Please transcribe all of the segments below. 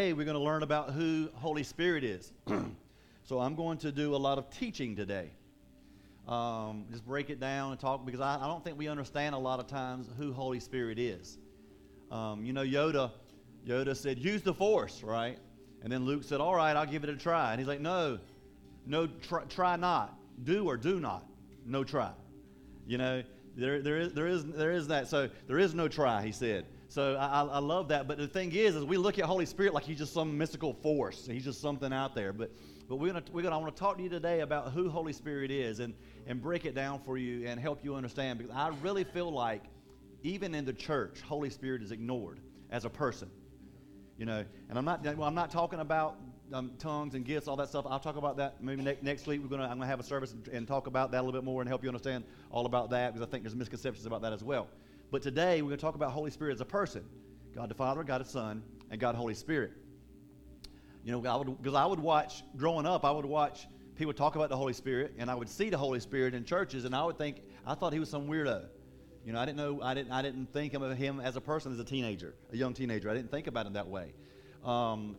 Today we're going to learn about who Holy Spirit is. so I'm going to do a lot of teaching today. Um, just break it down and talk because I, I, don't think we understand a lot of times who Holy Spirit is. Um, you know, Yoda, Yoda said, use the force, right? And then Luke said, all right, I'll give it a try. And he's like, no, no, try, try not. Do or do not. No try. You know, there, there, is, there, is, there is that. So there is no try, he said. So I, I love that. But the thing is, is we look at Holy Spirit like he's just some mystical force. He's just something out there. But but we're gonna we're gonna I want to talk to you today about who Holy Spirit is and and break it down for you and help you understand because I really feel like even in the church, Holy Spirit is ignored as a person. You know, and I'm not well, I'm not talking about um, tongues and gifts, all that stuff. I'll talk about that maybe ne- next week. We're gonna I'm gonna have a service and, and talk about that a little bit more and help you understand all about that because I think there's misconceptions about that as well. But today we're going to talk about Holy Spirit as a person God the Father, God the Son, and God the Holy Spirit. You know, I would because I would watch growing up, I would watch people talk about the Holy Spirit, and I would see the Holy Spirit in churches, and I would think I thought he was some weirdo. You know, I didn't know I didn't I didn't think of him as a person as a teenager, a young teenager. I didn't think about him that way. Um,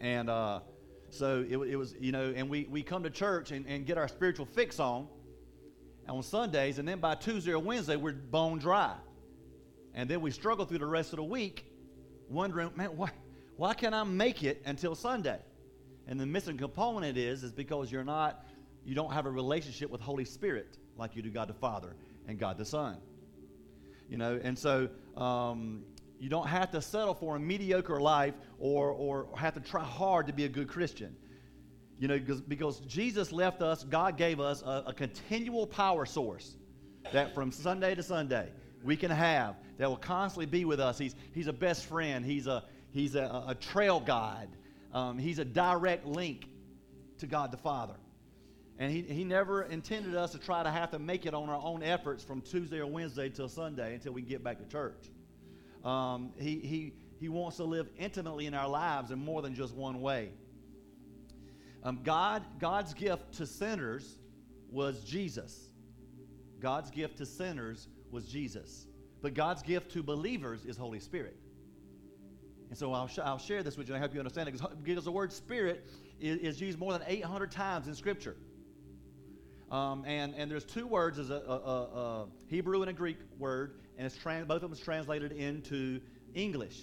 and uh, so it, it, was, you know, and we, we come to church and, and get our spiritual fix on on Sundays, and then by Tuesday or Wednesday, we're bone dry. And then we struggle through the rest of the week wondering, man, why, why can't I make it until Sunday? And the missing component is, is because you're not, you don't have a relationship with Holy Spirit like you do God the Father and God the Son. You know, and so um, you don't have to settle for a mediocre life or, or have to try hard to be a good Christian. You know, because, Jesus left us, God gave us a, a continual power source that from Sunday to Sunday we can have that will constantly be with us. He's, he's a best friend, he's a, he's a, a trail guide, um, he's a direct link to God the Father. And he, he never intended us to try to have to make it on our own efforts from Tuesday or Wednesday till Sunday until we get back to church. Um, he, he, he wants to live intimately in our lives in more than just one way. Um, God, God's gift to sinners was Jesus. God's gift to sinners was Jesus. But God's gift to believers is Holy Spirit. And so I'll, sh- I'll share this with you and I hope you understand it because the word spirit is, is used more than 800 times in Scripture. Um, and, and there's two words, as a, a, a, Hebrew and a Greek word, and it's trans- both of them is translated into English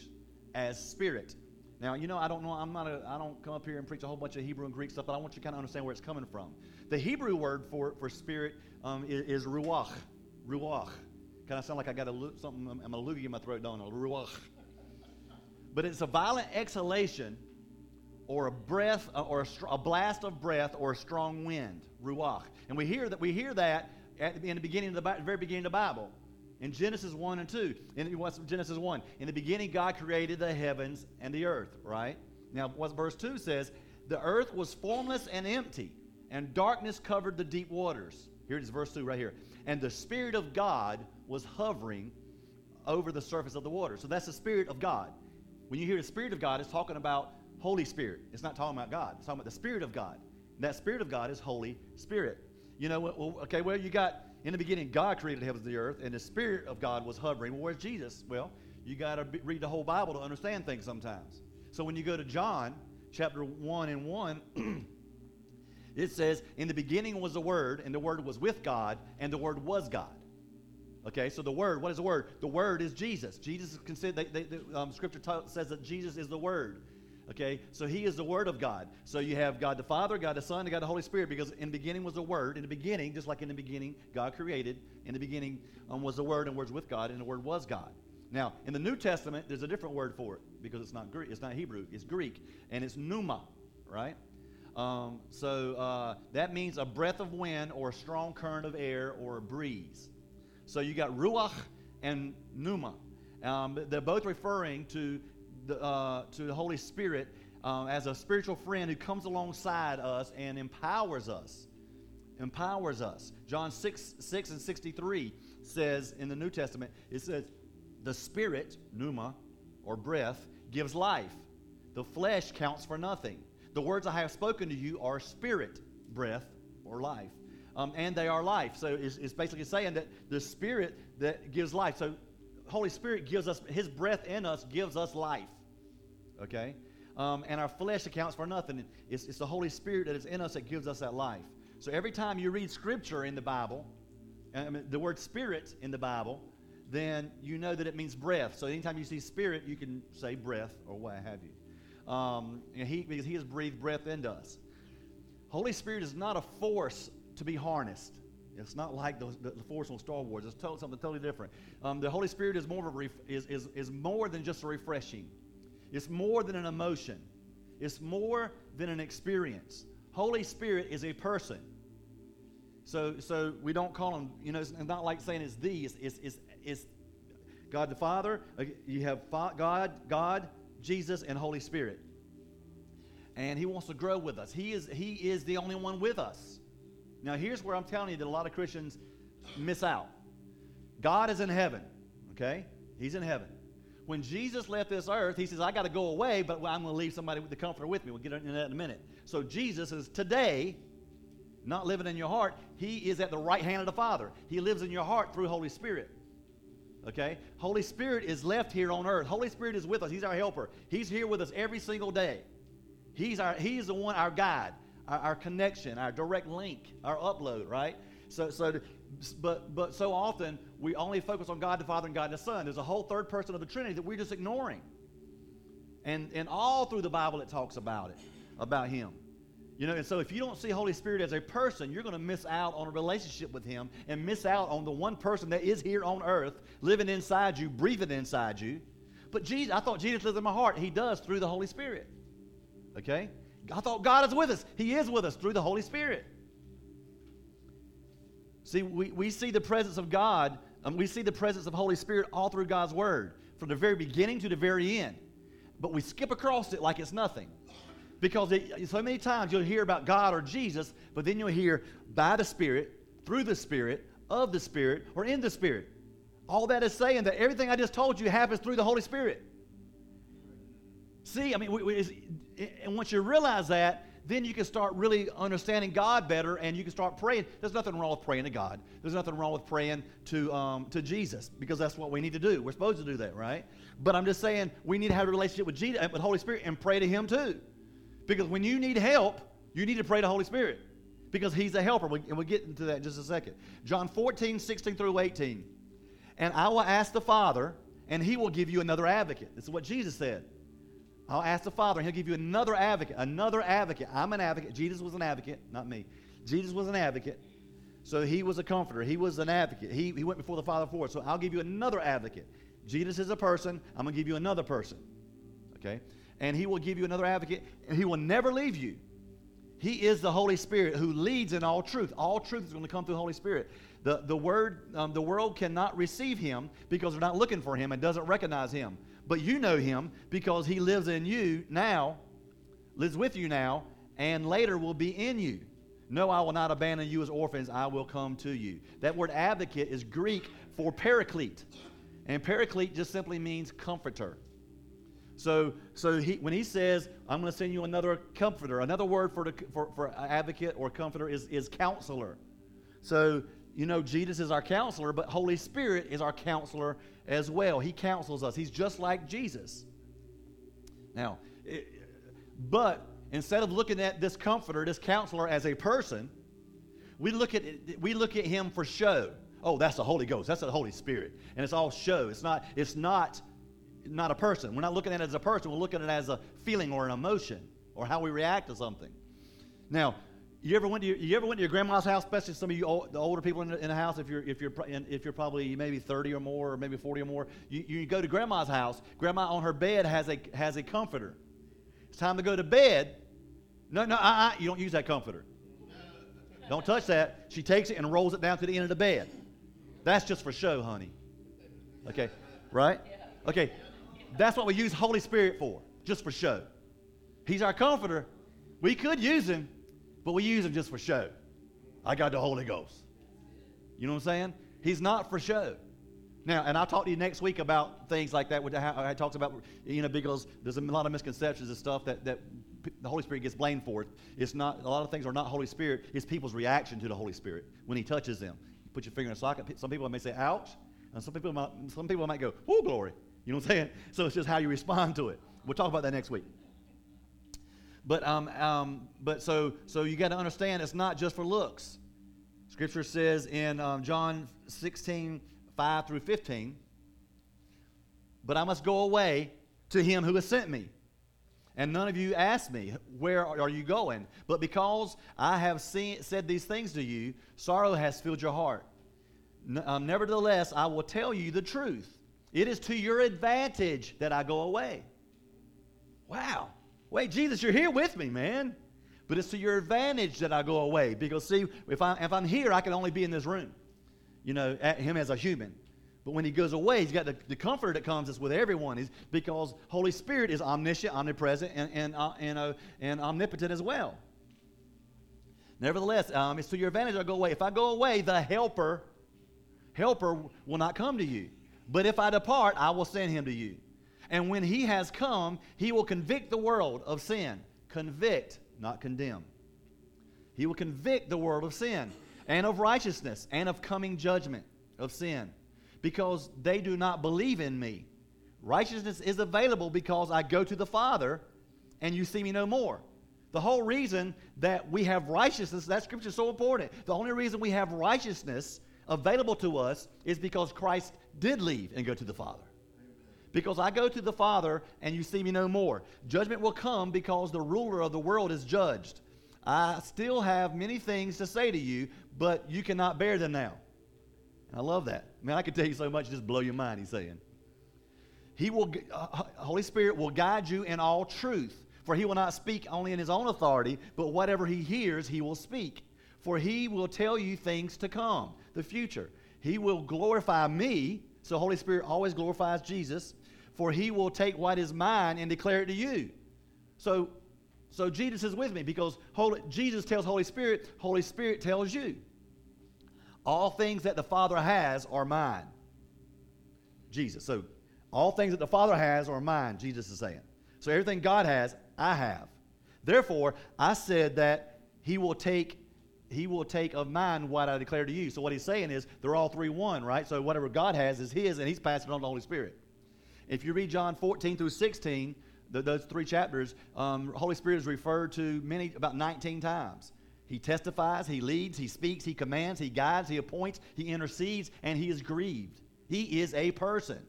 as spirit. Now, you know, I don't know, I'm not a, I don't come up here and preach a whole bunch of Hebrew and Greek stuff, but I want you to kind of understand where it's coming from. The Hebrew word for, for spirit um, is, is ruach. Ruach. Kind of sound like I got a something, I'm a loogie in my throat, don't I? Ruach. But it's a violent exhalation or a breath uh, or a, a, blast of breath or a strong wind, ruach. And we hear that we hear that at, in the beginning of the, the very beginning of the Bible. In Genesis 1 and 2. In what's Genesis 1? In the beginning, God created the heavens and the earth, right? Now, what verse 2 says, the earth was formless and empty, and darkness covered the deep waters. Here it is, verse 2 right here. And the Spirit of God was hovering over the surface of the water. So that's the Spirit of God. When you hear the Spirit of God, it's talking about Holy Spirit. It's not talking about God. It's talking about the Spirit of God. And that Spirit of God is Holy Spirit. You know, well, okay, well, you got in the beginning, God created the heavens and the earth, and the Spirit of God was hovering. Well, where's Jesus? Well, you got to read the whole Bible to understand things sometimes. So when you go to John chapter 1 and 1, it says, In the beginning was the Word, and the Word was with God, and the Word was God. Okay, so the Word, what is the Word? The Word is Jesus. Jesus is considered, they, they, the um, Scripture t- says that Jesus is the Word. Okay, so he is the Word of God. So you have God the Father, God the Son, and God the Holy Spirit, because in the beginning was the Word. In the beginning, just like in the beginning, God created. In the beginning um, was the Word, and words with God, and the Word was God. Now, in the New Testament, there's a different word for it because it's not Greek, it's not Hebrew, it's Greek, and it's pneuma, right? Um, so uh, that means a breath of wind or a strong current of air or a breeze. So you got ruach and pneuma. Um, they're both referring to the, uh, to the Holy Spirit um, as a spiritual friend who comes alongside us and empowers us. Empowers us. John 6, 6 and 63 says in the New Testament, it says, the Spirit, pneuma, or breath, gives life. The flesh counts for nothing. The words I have spoken to you are spirit, breath, or life. Um, and they are life. So it's, it's basically saying that the Spirit that gives life. So Holy Spirit gives us, His breath in us gives us life. Okay? Um, and our flesh accounts for nothing. It's, it's the Holy Spirit that is in us that gives us that life. So every time you read Scripture in the Bible, I mean, the word Spirit in the Bible, then you know that it means breath. So anytime you see Spirit, you can say breath or what have you. Um, he, because He has breathed breath into us. Holy Spirit is not a force to be harnessed. It's not like the, the, the force on Star Wars. It's to, something totally different. Um, the Holy Spirit is more, of a ref, is, is, is more than just a refreshing. It's more than an emotion. It's more than an experience. Holy Spirit is a person. So, so we don't call him, you know, it's not like saying it's the, it's, it's, it's, it's God the Father. Uh, you have God, God, Jesus, and Holy Spirit. And He wants to grow with us. He is, he is the only one with us. Now, here's where I'm telling you that a lot of Christians miss out. God is in heaven, okay? He's in heaven. When Jesus left this earth, he says, I got to go away, but I'm going to leave somebody with the comforter with me. We'll get into that in a minute. So Jesus is today not living in your heart. He is at the right hand of the Father. He lives in your heart through Holy Spirit. Okay? Holy Spirit is left here on earth. Holy Spirit is with us. He's our helper. He's here with us every single day. He's, our, he's the one, our guide, our, our connection, our direct link, our upload, right? So, so, but, but so often we only focus on God the Father and God the Son. There's a whole third person of the Trinity that we're just ignoring. And, and all through the Bible it talks about it, about Him. You know, and so if you don't see Holy Spirit as a person, you're going to miss out on a relationship with Him and miss out on the one person that is here on earth, living inside you, breathing inside you. But Jesus, I thought Jesus lives in my heart. He does through the Holy Spirit. Okay? I thought God is with us. He is with us through the Holy Spirit. See, we, we see the presence of God, um, we see the presence of Holy Spirit all through God's Word, from the very beginning to the very end. But we skip across it like it's nothing. Because it, so many times you'll hear about God or Jesus, but then you'll hear by the Spirit, through the Spirit, of the Spirit, or in the Spirit. All that is saying that everything I just told you happens through the Holy Spirit. See, I mean, we, we, and once you realize that, then you can start really understanding God better and you can start praying. There's nothing wrong with praying to God. There's nothing wrong with praying to, um, to Jesus because that's what we need to do. We're supposed to do that, right? But I'm just saying we need to have a relationship with Jesus, with the Holy Spirit and pray to Him too. Because when you need help, you need to pray to the Holy Spirit because He's a helper. And we'll get into that in just a second. John 14, 16 through 18. And I will ask the Father, and He will give you another advocate. This is what Jesus said. I'll ask the Father, and He'll give you another advocate. Another advocate. I'm an advocate. Jesus was an advocate, not me. Jesus was an advocate. So He was a comforter. He was an advocate. He, he went before the Father for it. So I'll give you another advocate. Jesus is a person. I'm going to give you another person. Okay? And He will give you another advocate, and He will never leave you. He is the Holy Spirit who leads in all truth. All truth is going to come through the Holy Spirit. The, the, word, um, the world cannot receive him because they're not looking for him and doesn't recognize him but you know him because he lives in you now, lives with you now, and later will be in you. No, I will not abandon you as orphans. I will come to you. That word advocate is Greek for paraclete. And paraclete just simply means comforter. So, so he, when he says, I'm going to send you another comforter, another word for, the, for, for advocate or comforter is, is counselor. So, you know, Jesus is our counselor, but Holy Spirit is our counselor as well. He counsels us. He's just like Jesus. Now, it, but instead of looking at this comforter, this counselor as a person, we look at we look at him for show. Oh, that's the Holy Ghost. That's the Holy Spirit, and it's all show. It's not. It's not. Not a person. We're not looking at it as a person. We're looking at it as a feeling or an emotion or how we react to something. Now, you ever went to your, you ever went to your grandma's house, especially some of you old, the older people in the, in the, house. If you're if you're if you're probably maybe 30 or more, or maybe 40 or more, you, you go to grandma's house. Grandma on her bed has a has a comforter. It's time to go to bed. No, no, uh-uh, you don't use that comforter. Don't touch that. She takes it and rolls it down to the end of the bed. That's just for show, honey. Okay, right? Okay, that's what we use Holy Spirit for, just for show. He's our comforter. We could use him but we use them just for show. I got the Holy Ghost. You know what I'm saying? He's not for show. Now, and I'll talk to you next week about things like that. Which I, talks about, you know, because there's a lot of misconceptions and stuff that, that the Holy Spirit gets blamed for. It's not a lot of things are not Holy Spirit. It's people's reaction to the Holy Spirit when He touches them. You put your finger in a socket. Some people may say, "Ouch," and some people might, some people might go, "Oh, glory." You know what I'm saying? So it's just how you respond to it. We'll talk about that next week. But um, um, but so so you got to understand it's not just for looks. Scripture says in um, John 16, 5 through 15, but I must go away to him who has sent me. And none of you asked me, Where are you going? But because I have seen, said these things to you, sorrow has filled your heart. Um, nevertheless, I will tell you the truth. It is to your advantage that I go away. Wow. Wait, Jesus, you're here with me, man. But it's to your advantage that I go away. Because, see, if, I, if I'm here, I can only be in this room, you know, at him as a human. But when he goes away, he's got the, the comfort that comes with everyone. He's, because Holy Spirit is omniscient, omnipresent, and, and, uh, and, uh, and omnipotent as well. Nevertheless, um, it's to your advantage I go away. If I go away, the helper, helper will not come to you. But if I depart, I will send him to you. And when he has come, he will convict the world of sin. Convict, not condemn. He will convict the world of sin and of righteousness and of coming judgment of sin because they do not believe in me. Righteousness is available because I go to the Father and you see me no more. The whole reason that we have righteousness, that scripture is so important. The only reason we have righteousness available to us is because Christ did leave and go to the Father. Because I go to the Father and you see me no more. Judgment will come because the ruler of the world is judged. I still have many things to say to you, but you cannot bear them now. I love that. Man, I could tell you so much, just blow your mind, he's saying. He will, uh, Holy Spirit will guide you in all truth, for he will not speak only in his own authority, but whatever he hears, he will speak. For he will tell you things to come, the future. He will glorify me, so Holy Spirit always glorifies Jesus, for he will take what is mine and declare it to you. So, so Jesus is with me because Holy, Jesus tells Holy Spirit, Holy Spirit tells you. All things that the Father has are mine. Jesus. So, all things that the Father has are mine, Jesus is saying. So, everything God has, I have. Therefore, I said that He will take. He will take of mine what I declare to you. So what he's saying is they're all three one, right? So whatever God has is his, and he's passing it on to the Holy Spirit. If you read John 14 through 16, the, those three chapters, um, Holy Spirit is referred to many about 19 times. He testifies, he leads, he speaks, he commands, he guides, he appoints, he intercedes, and he is grieved. He is a person,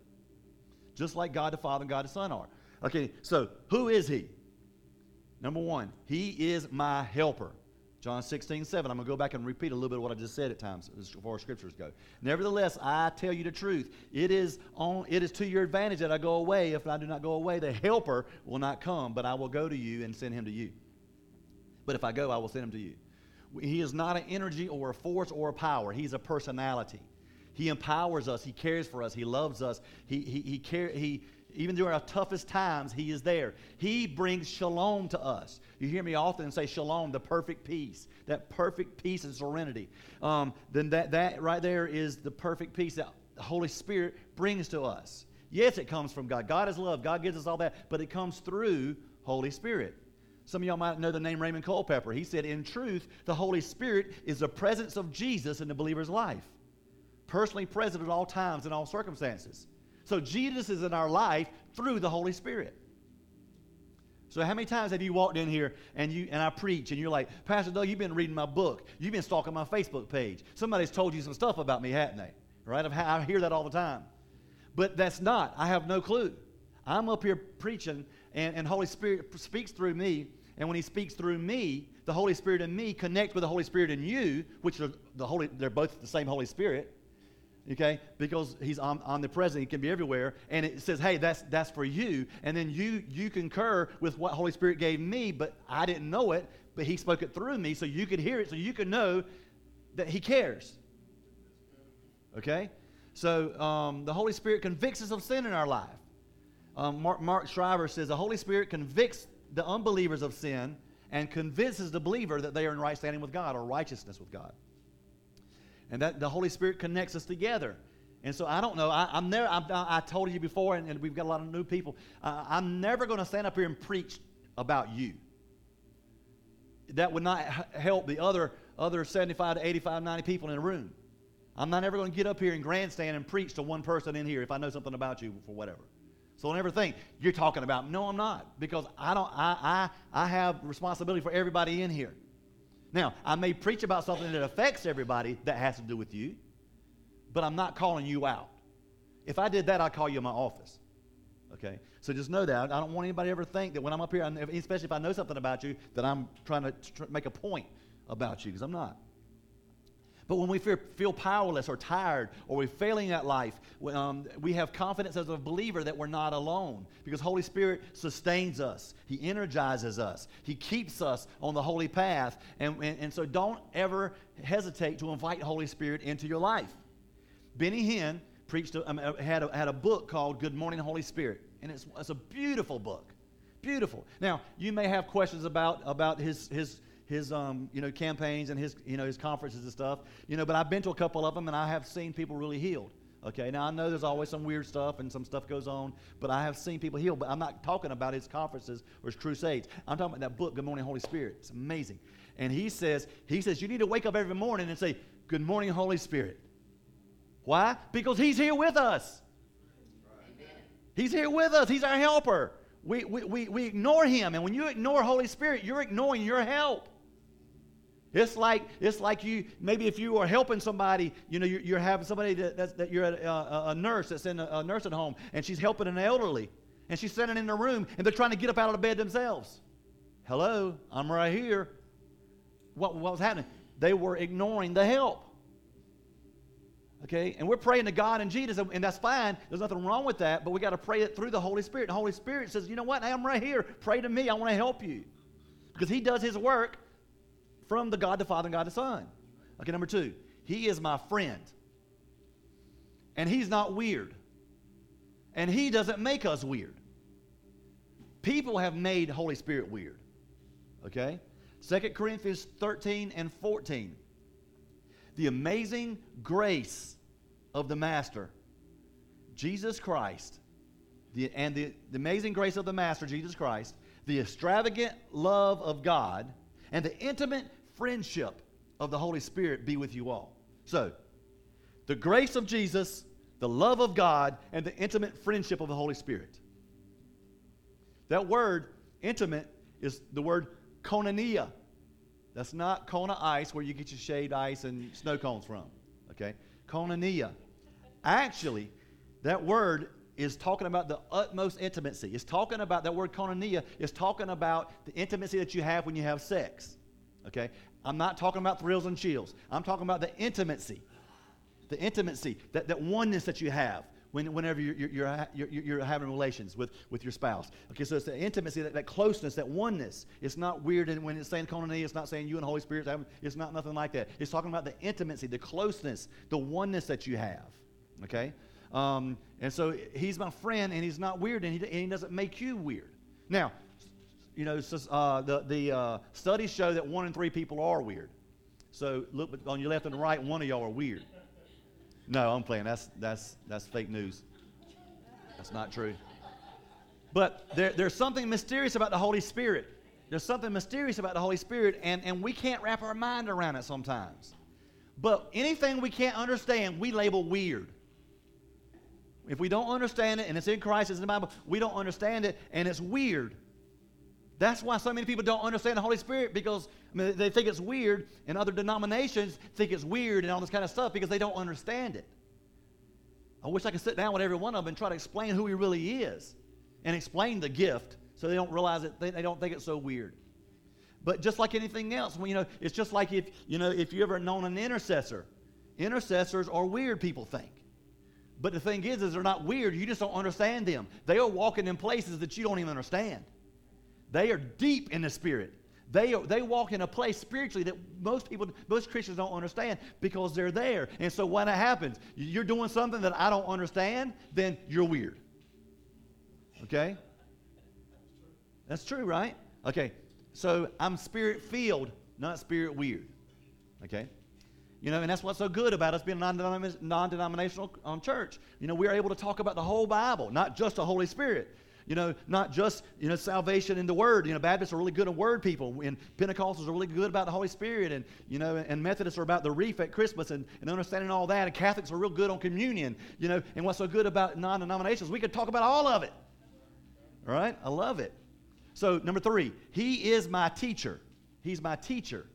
just like God the Father and God the Son are. Okay, so who is he? Number one, he is my helper. John 16, 7. I'm going to go back and repeat a little bit of what I just said at times as far as scriptures go. Nevertheless, I tell you the truth. It is, on, it is to your advantage that I go away. If I do not go away, the helper will not come, but I will go to you and send him to you. But if I go, I will send him to you. He is not an energy or a force or a power. He's a personality. He empowers us. He cares for us. He loves us. He, he, he, care, he even during our toughest times, He is there. He brings shalom to us. You hear me often say shalom, the perfect peace, that perfect peace and serenity. Um, then that, that right there is the perfect peace that the Holy Spirit brings to us. Yes, it comes from God. God is love. God gives us all that, but it comes through Holy Spirit. Some of y'all might know the name Raymond Culpepper. He said, In truth, the Holy Spirit is the presence of Jesus in the believer's life, personally present at all times in all circumstances. So Jesus is in our life through the Holy Spirit. So how many times have you walked in here and you and I preach and you're like, Pastor Doug, you've been reading my book. You've been stalking my Facebook page. Somebody's told you some stuff about me, haven't they? Right? I hear that all the time. But that's not. I have no clue. I'm up here preaching and, and Holy Spirit speaks through me. And when He speaks through me, the Holy Spirit in me connect with the Holy Spirit in you, which are the Holy, they're both the same Holy Spirit. Okay, because he's omnipresent, he can be everywhere, and it says, "Hey, that's that's for you." And then you you concur with what Holy Spirit gave me, but I didn't know it, but He spoke it through me, so you could hear it, so you could know that He cares. Okay, so um, the Holy Spirit convicts us of sin in our life. Um, Mark, Mark Shriver says the Holy Spirit convicts the unbelievers of sin and convinces the believer that they are in right standing with God or righteousness with God. And that the Holy Spirit connects us together. And so I don't know. I, am never. I'm, i told you before, and, and, we've got a lot of new people. Uh, I'm never going to stand up here and preach about you. That would not help the other other 75 to 85, 90 people in the room. I'm not ever going to get up here and grandstand and preach to one person in here if I know something about you for whatever. So don't ever think you're talking about. No, I'm not, because I don't. I I I have responsibility for everybody in here. Now, I may preach about something that affects everybody that has to do with you, but I'm not calling you out. If I did that, I'd call you in my office. Okay? So just know that. I don't want anybody to ever think that when I'm up here, especially if I know something about you, that I'm trying to make a point about you, because I'm not. But when we feel, powerless or tired or we're failing at life, um, we have confidence as a believer that we're not alone because Holy Spirit sustains us. He energizes us. He keeps us on the holy path. And, and, and so don't ever hesitate to invite Holy Spirit into your life. Benny Hinn preached, um, had, a, had a book called Good Morning Holy Spirit. And it's, it's a beautiful book. Beautiful. Now, you may have questions about, about his, his, his um, you know, campaigns and his, you know, his conferences and stuff. You know, but I've been to a couple of them and I have seen people really healed. Okay, now I know there's always some weird stuff and some stuff goes on, but I have seen people healed. But I'm not talking about his conferences or his crusades. I'm talking about that book, Good Morning, Holy Spirit. It's amazing. And he says, he says, you need to wake up every morning and say, Good morning, Holy Spirit. Why? Because he's here with us. He's here with us. He's our helper. We, we, we, we ignore him. And when you ignore Holy Spirit, you're ignoring your help. It's like it's like you maybe if you are helping somebody, you know, you're, you're having somebody that, that you're a, uh, a, a, nurse that's in a, a nursing home, and she's helping an elderly, and she's sitting in the room, and they're trying to get up out of the bed themselves. Hello, I'm right here. What, what was happening? They were ignoring the help. Okay, and we're praying to God and Jesus, and that's fine. There's nothing wrong with that, but we got to pray it through the Holy Spirit. The Holy Spirit says, you know what? Hey, I'm right here. Pray to me. I want to help you. Because He does His work from the God the Father and God the Son. Okay, number two, He is my friend. And He's not weird. And He doesn't make us weird. People have made Holy Spirit weird. Okay? 2 Corinthians 13 and 14. The amazing grace of the Master, Jesus Christ, the, and the, the amazing grace of the Master, Jesus Christ, the extravagant love of God, and the intimate friendship of the Holy Spirit be with you all. So, the grace of Jesus, the love of God, and the intimate friendship of the Holy Spirit. That word, intimate, is the word koinonia. That's not Kona ice where you get your shaved ice and snow cones from. Okay? Koinonia. Actually, that word is talking about the utmost intimacy. It's talking about that word koinonia is talking about the intimacy that you have when you have sex. Okay? I'm not talking about thrills and chills. I'm talking about the intimacy. The intimacy, that, that oneness that you have when, whenever you're, you're, you're, you're, having relations with, with your spouse. Okay, so it's the intimacy, that, that closeness, that oneness. It's not weird and when it's saying koinonia, it's not saying you and the Holy Spirit, it's not nothing like that. It's talking about the intimacy, the closeness, the oneness that you have. Okay? Um, and so he's my friend and he's not weird and he, and he doesn't make you weird. Now, you know, uh, the, the uh, studies show that one in three people are weird. So look on your left and right, one of y'all are weird. No, I'm playing. That's, that's, that's fake news. That's not true. But there, there's something mysterious about the Holy Spirit. There's something mysterious about the Holy Spirit, and, and we can't wrap our mind around it sometimes. But anything we can't understand, we label weird. If we don't understand it, and it's in Christ, it's in the Bible, we don't understand it, and it's weird. That's why so many people don't understand the Holy Spirit because I mean, they think it's weird, and other denominations think it's weird and all this kind of stuff because they don't understand it. I wish I could sit down with every one of them and try to explain who he really is and explain the gift so they don't realize it, they, they don't think it's so weird. But just like anything else, well, you know, it's just like if you know if you ever known an intercessor. Intercessors are weird, people think. But the thing is, is they're not weird. You just don't understand them. They are walking in places that you don't even understand. They are deep in the Spirit. They, they walk in a place spiritually that most people, most Christians don't understand because they're there. And so when it happens, you're doing something that I don't understand, then you're weird. Okay? That's true, right? Okay. So I'm spirit filled, not spirit weird. Okay? You know, and that's what's so good about us being a non denominational um, church. You know, we're able to talk about the whole Bible, not just the Holy Spirit. You know, not just, you know, salvation in the Word. You know, Baptists are really good at Word people, and Pentecostals are really good about the Holy Spirit, and, you know, and Methodists are about the reef at Christmas and, and understanding all that, and Catholics are real good on communion, you know, and what's so good about non denominations, we could talk about all of it. All right? I love it. So, number three, He is my teacher. He's my teacher.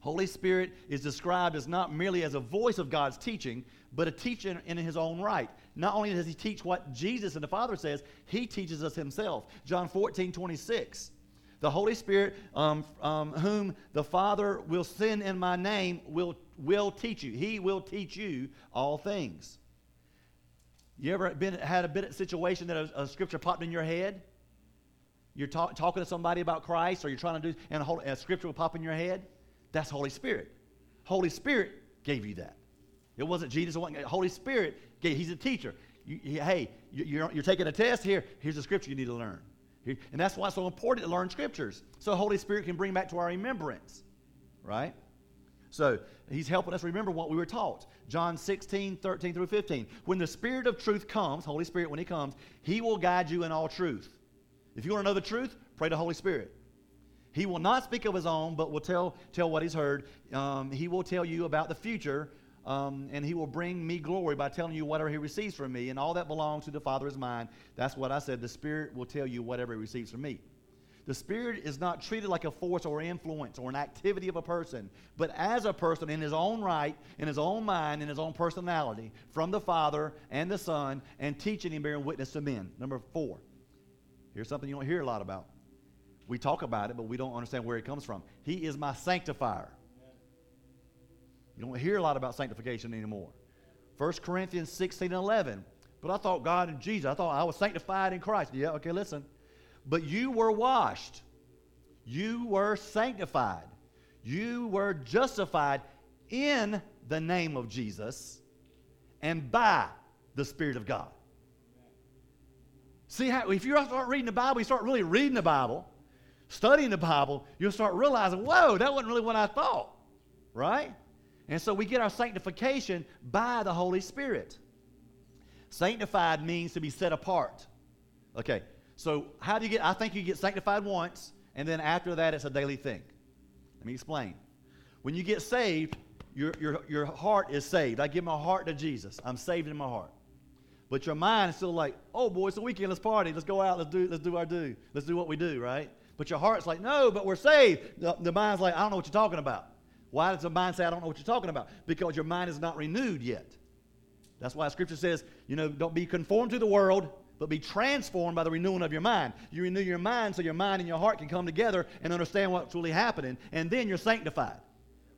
Holy Spirit is described as not merely as a voice of God's teaching, but a teacher in his own right. Not only does he teach what Jesus and the Father says, he teaches us himself. John 14, 26. The Holy Spirit, um, um, whom the Father will send in my name, will, will teach you. He will teach you all things. You ever been, had a bit of situation that a, a scripture popped in your head? You're talk, talking to somebody about Christ, or you're trying to do, and a, whole, a scripture will pop in your head? That's Holy Spirit. Holy Spirit gave you that. It wasn't Jesus. Holy Spirit. He's a teacher. You, you, hey, you're, you're taking a test here. Here's a scripture you need to learn. Here, and that's why it's so important to learn scriptures. So Holy Spirit can bring back to our remembrance. Right? So he's helping us remember what we were taught. John 16, 13 through 15. When the Spirit of truth comes, Holy Spirit, when he comes, he will guide you in all truth. If you want to know the truth, pray to the Holy Spirit. He will not speak of his own, but will tell, tell what he's heard. Um, he will tell you about the future, um, and he will bring me glory by telling you whatever he receives from me, and all that belongs to the Father is mine. That's what I said. The Spirit will tell you whatever he receives from me. The Spirit is not treated like a force or influence or an activity of a person, but as a person in his own right, in his own mind, in his own personality, from the Father and the Son, and teaching and bearing witness to men. Number four. Here's something you don't hear a lot about. We talk about it, but we don't understand where it comes from. He is my sanctifier. You don't hear a lot about sanctification anymore. 1 Corinthians 16 and 11. But I thought God and Jesus, I thought I was sanctified in Christ. Yeah, okay, listen. But you were washed. You were sanctified. You were justified in the name of Jesus and by the Spirit of God. See how, if you start reading the Bible, you start really reading the Bible, studying the Bible, you'll start realizing, whoa, that wasn't really what I thought, right? And so we get our sanctification by the Holy Spirit. Sanctified means to be set apart. Okay, so how do you get, I think you get sanctified once, and then after that it's a daily thing. Let me explain. When you get saved, your, your, your heart is saved. I give my heart to Jesus. I'm saved in my heart. But your mind is still like, oh boy, it's the weekend, let's party, let's go out, let's do, let's do our do, let's do what we do, right? But your heart's like, no, but we're saved. The, the mind's like, I don't know what you're talking about. Why does the mind say, I don't know what you're talking about? Because your mind is not renewed yet. That's why Scripture says, you know, don't be conformed to the world, but be transformed by the renewing of your mind. You renew your mind so your mind and your heart can come together and understand what's really happening, and then you're sanctified.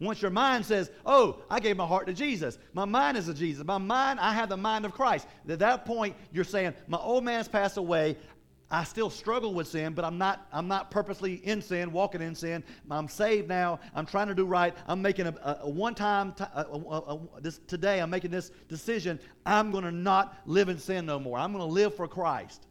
Once your mind says, Oh, I gave my heart to Jesus. My mind is to Jesus. My mind, I have the mind of Christ. At that point, you're saying, My old man's passed away. I still struggle with sin, but I'm not, I'm not purposely in sin, walking in sin. I'm saved now. I'm trying to do right. I'm making a, a, a one time, this, today, I'm making this decision. I'm going to not live in sin no more. I'm going to live for Christ,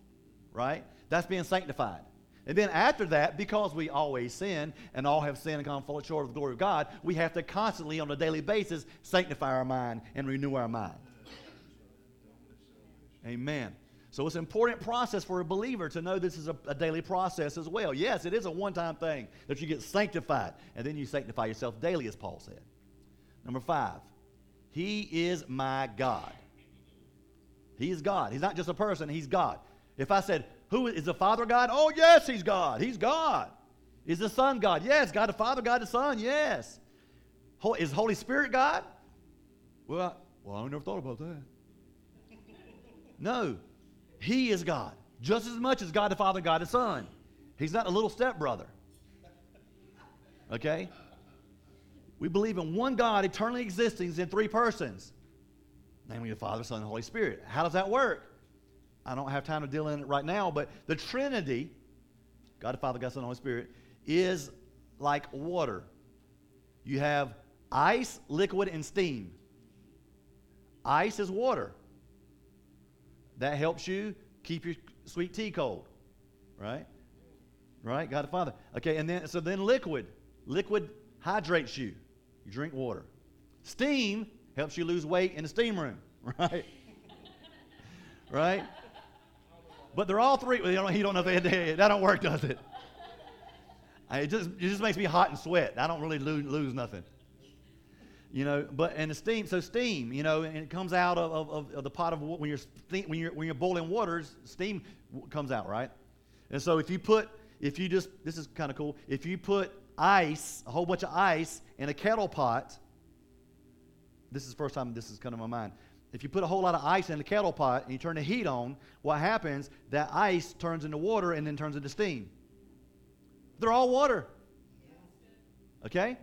right? That's being sanctified. And then after that, because we always sin and all have sinned and come short of the glory of God, we have to constantly, on a daily basis, sanctify our mind and renew our mind. Amen. So it's an important process for a believer to know this is a, a daily process as well. Yes, it is a one time thing that you get sanctified, and then you sanctify yourself daily, as Paul said. Number five, He is my God. He is God. He's not just a person, He's God. If I said, Who is the Father God? Oh, yes, He's God. He's God. Is the Son God? Yes. God the Father, God the Son? Yes. Is Holy Spirit God? Well, I, well, I never thought about that. No, he is God, just as much as God the Father, God the Son. He's not a little stepbrother. Okay? We believe in one God eternally existing in three persons, namely the Father, Son, and Holy Spirit. How does that work? I don't have time to deal in it right now, but the Trinity, God the Father, God the Son, and Holy Spirit, is like water. You have ice, liquid, and steam. Ice is water. That helps you keep your sweet tea cold, right? Right? God the Father. Okay, and then so then liquid. Liquid hydrates you. You drink water. Steam helps you lose weight in the steam room, right? right? But they're all three. Well, you don't, you don't know if they, that don't work, does it? It just, it just makes me hot and sweat. I don't really lose, lose nothing. You know, but and the steam, so steam, you know, and it comes out of, of, of the pot of when you're when you're when you're boiling waters, steam comes out, right? And so if you put if you just this is kind of cool, if you put ice, a whole bunch of ice in a kettle pot, this is the first time this is come to my mind. If you put a whole lot of ice in a kettle pot and you turn the heat on, what happens? That ice turns into water and then turns into steam. They're all water. Okay?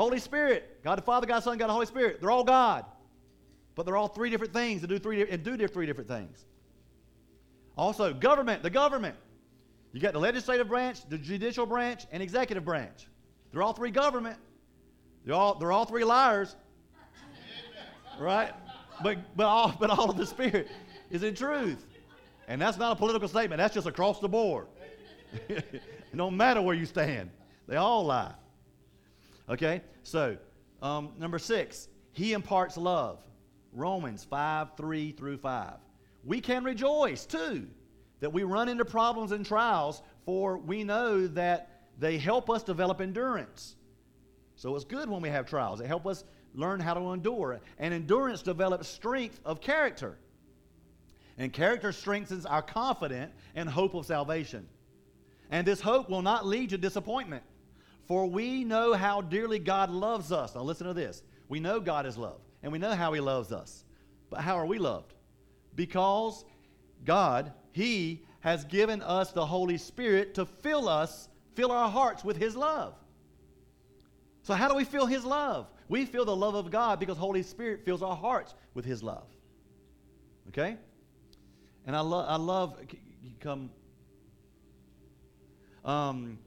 Holy Spirit, God the Father, God the Son, God the Holy Spirit. They're all God. But they're all three different things do three and do three different things. Also, government, the government. You got the legislative branch, the judicial branch, and executive branch. They're all three government. They're all, they're all three liars. right? But, but, all, but all of the Spirit is in truth. And that's not a political statement, that's just across the board. no matter where you stand, they all lie. Okay? So, um, number six, he imparts love. Romans 5 3 through 5. We can rejoice too that we run into problems and trials, for we know that they help us develop endurance. So it's good when we have trials. They help us learn how to endure. And endurance develops strength of character. And character strengthens our confidence and hope of salvation. And this hope will not lead to disappointment. For we know how dearly God loves us. Now, listen to this. We know God is love, and we know how He loves us. But how are we loved? Because God, He has given us the Holy Spirit to fill us, fill our hearts with His love. So, how do we feel His love? We feel the love of God because Holy Spirit fills our hearts with His love. Okay? And I, lo- I love, come. Um,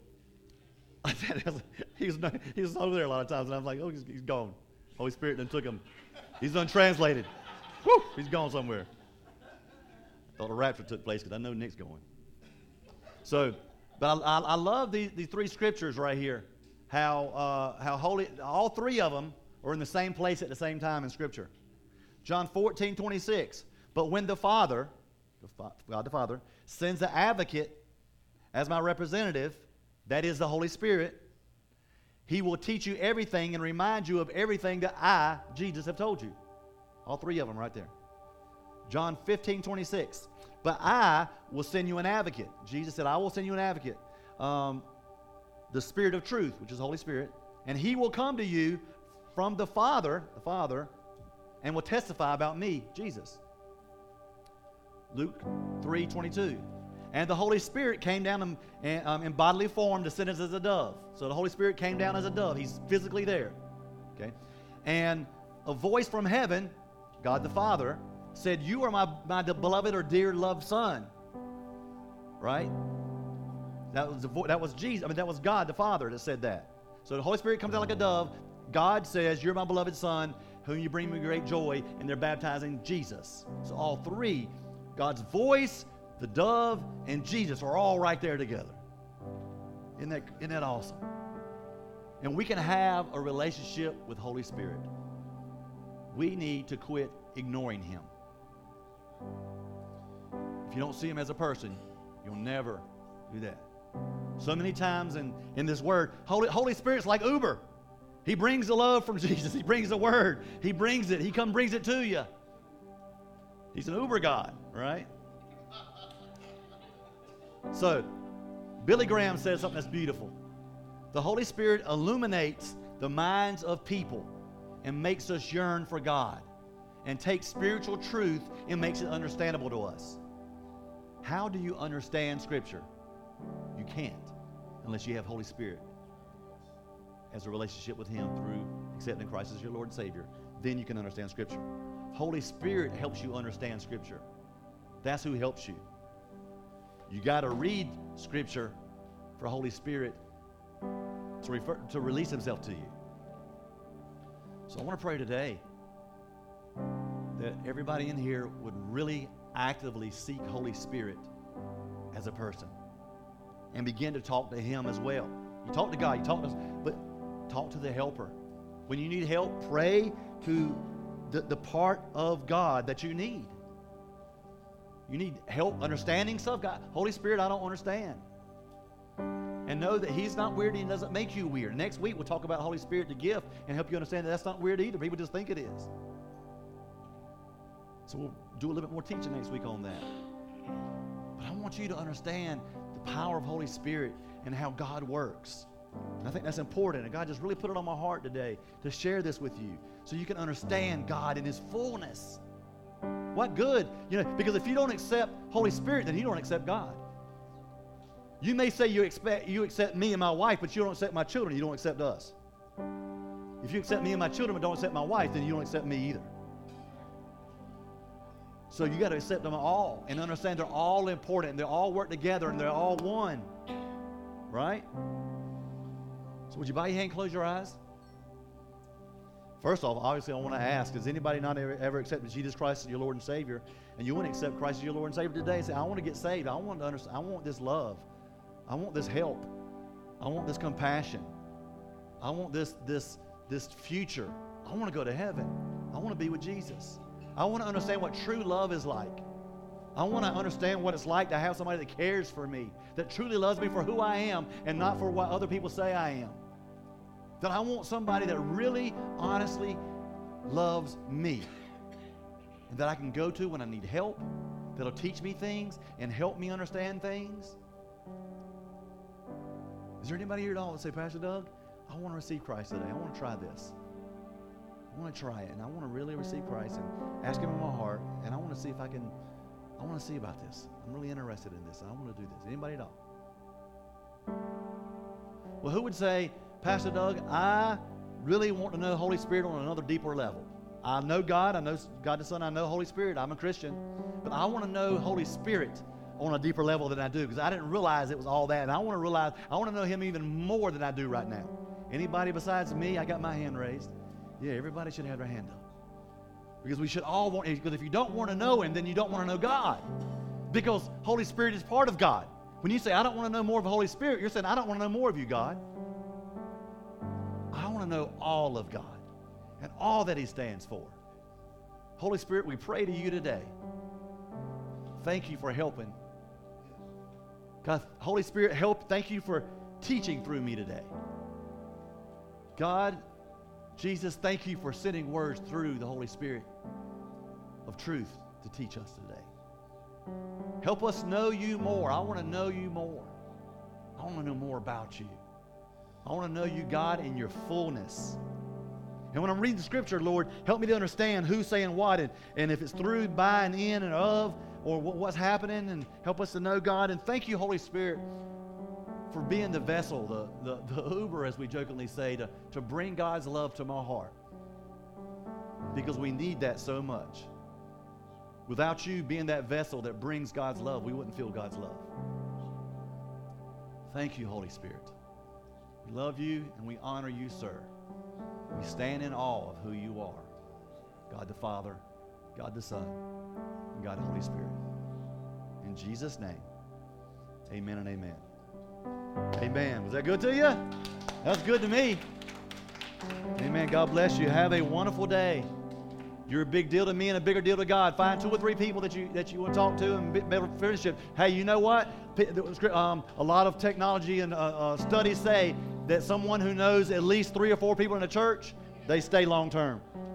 he, was not, over there a lot of times, and I'm like, oh, he's, he's gone. Holy Spirit then took him. He's untranslated. Woo, he's gone somewhere. I thought a rapture took place because I know Nick's going. So, but I, I, I love these, these three scriptures right here. How, uh, how holy, all three of them are in the same place at the same time in Scripture. John 14, 26. But when the Father, God the Father, sends the advocate as my representative, that is the Holy Spirit, He will teach you everything and remind you of everything that I, Jesus, have told you. All three of them right there. John 15, 26. But I will send you an advocate. Jesus said, I will send you an advocate. Um, the Spirit of truth, which is the Holy Spirit, and He will come to you from the Father, the Father, and will testify about me, Jesus. Luke 3, 22. And the Holy Spirit came down in, um, in bodily form, descended as a dove. So the Holy Spirit came down as a dove. He's physically there. Okay? And a voice from heaven, God the Father, said, You are my, my beloved or dear loved Son. Right? That was, the vo- that was Jesus. I mean, that was God the Father that said that. So the Holy Spirit comes down like a dove. God says, You're my beloved Son, whom you bring me great joy, and they're baptizing Jesus. So all three, God's voice, the dove, and Jesus are all right there together. Isn't that, isn't that awesome? And we can have a relationship with Holy Spirit. We need to quit ignoring Him. If you don't see Him as a person, you'll never do that. So many times in, in this word, Holy, Holy Spirit's like Uber. He brings the love from Jesus. He brings the word. He brings it. He come brings it to you. He's an Uber God, right? So, Billy Graham says something that's beautiful. The Holy Spirit illuminates the minds of people and makes us yearn for God and takes spiritual truth and makes it understandable to us. How do you understand Scripture? You can't unless you have Holy Spirit as a relationship with Him through accepting Christ as your Lord and Savior. Then you can understand Scripture. Holy Spirit helps you understand Scripture. That's who helps you. You got to read Scripture for Holy Spirit to, refer, to release Himself to you. So I want to pray today that everybody in here would really actively seek Holy Spirit as a person and begin to talk to Him as well. You talk to God, you talk to us, but talk to the helper. When you need help, pray to the, the part of God that you need. You need help understanding stuff. God, Holy Spirit, I don't understand. and know that He's not weird and He doesn't make you weird. Next week, we'll talk about Holy Spirit, the gift, and help you understand that that's not weird either. People just think it is. So we'll do a little bit more teaching next week on that. But I want you to understand the power of Holy Spirit and how God works. And I think that's important. And God just really put it on my heart today to share this with you so you can understand God in His fullness. What good? You know, because if you don't accept Holy Spirit, then you don't accept God. You may say you expect you accept me and my wife, but you don't accept my children. You don't accept us. If you accept me and my children but don't accept my wife, then you don't accept me either. So you got to accept them all and understand they're all important and they all work together and they're all one. Right? So would you bow your hand, close your eyes? First off, obviously, I want to ask: Has anybody not ever, ever accepted Jesus Christ as your Lord and Savior, and you want to accept Christ as your Lord and Savior today? Say, I want to get saved. I want to understand. I want this love. I want this help. I want this compassion. I want this this this future. I want to go to heaven. I want to be with Jesus. I want to understand what true love is like. I want to understand what it's like to have somebody that cares for me, that truly loves me for who I am and not for what other people say I am. That I want somebody that really, honestly loves me. And that I can go to when I need help, that'll teach me things and help me understand things. Is there anybody here at all that say, Pastor Doug, I want to receive Christ today. I want to try this. I want to try it, and I want to really receive Christ and ask Him in my heart, and I want to see if I can. I want to see about this. I'm really interested in this. I want to do this. Anybody at all? Well, who would say, Pastor Doug, I really want to know Holy Spirit on another deeper level. I know God, I know God the Son, I know Holy Spirit. I'm a Christian, but I want to know Holy Spirit on a deeper level than I do because I didn't realize it was all that. And I want to realize, I want to know Him even more than I do right now. Anybody besides me? I got my hand raised. Yeah, everybody should have their hand up. Because we should all want, because if you don't want to know Him, then you don't want to know God. Because Holy Spirit is part of God. When you say, I don't want to know more of the Holy Spirit, you're saying, I don't want to know more of you, God. To know all of God and all that He stands for. Holy Spirit, we pray to you today. Thank you for helping. God, Holy Spirit, help. Thank you for teaching through me today. God, Jesus, thank you for sending words through the Holy Spirit of truth to teach us today. Help us know you more. I want to know you more. I want to know more about you. I want to know you, God, in your fullness. And when I'm reading the scripture, Lord, help me to understand who's saying what and, and if it's through, by, and in, and of, or what, what's happening, and help us to know God. And thank you, Holy Spirit, for being the vessel, the, the, the Uber, as we jokingly say, to, to bring God's love to my heart. Because we need that so much. Without you being that vessel that brings God's love, we wouldn't feel God's love. Thank you, Holy Spirit. We love you and we honor you, sir. We stand in awe of who you are God the Father, God the Son, and God the Holy Spirit. In Jesus' name, amen and amen. Amen. Was that good to you? That's good to me. Amen. God bless you. Have a wonderful day. You're a big deal to me and a bigger deal to God. Find two or three people that you that you want to talk to and better friendship. Hey, you know what? Um, a lot of technology and uh, uh, studies say that someone who knows at least three or four people in the church, they stay long term.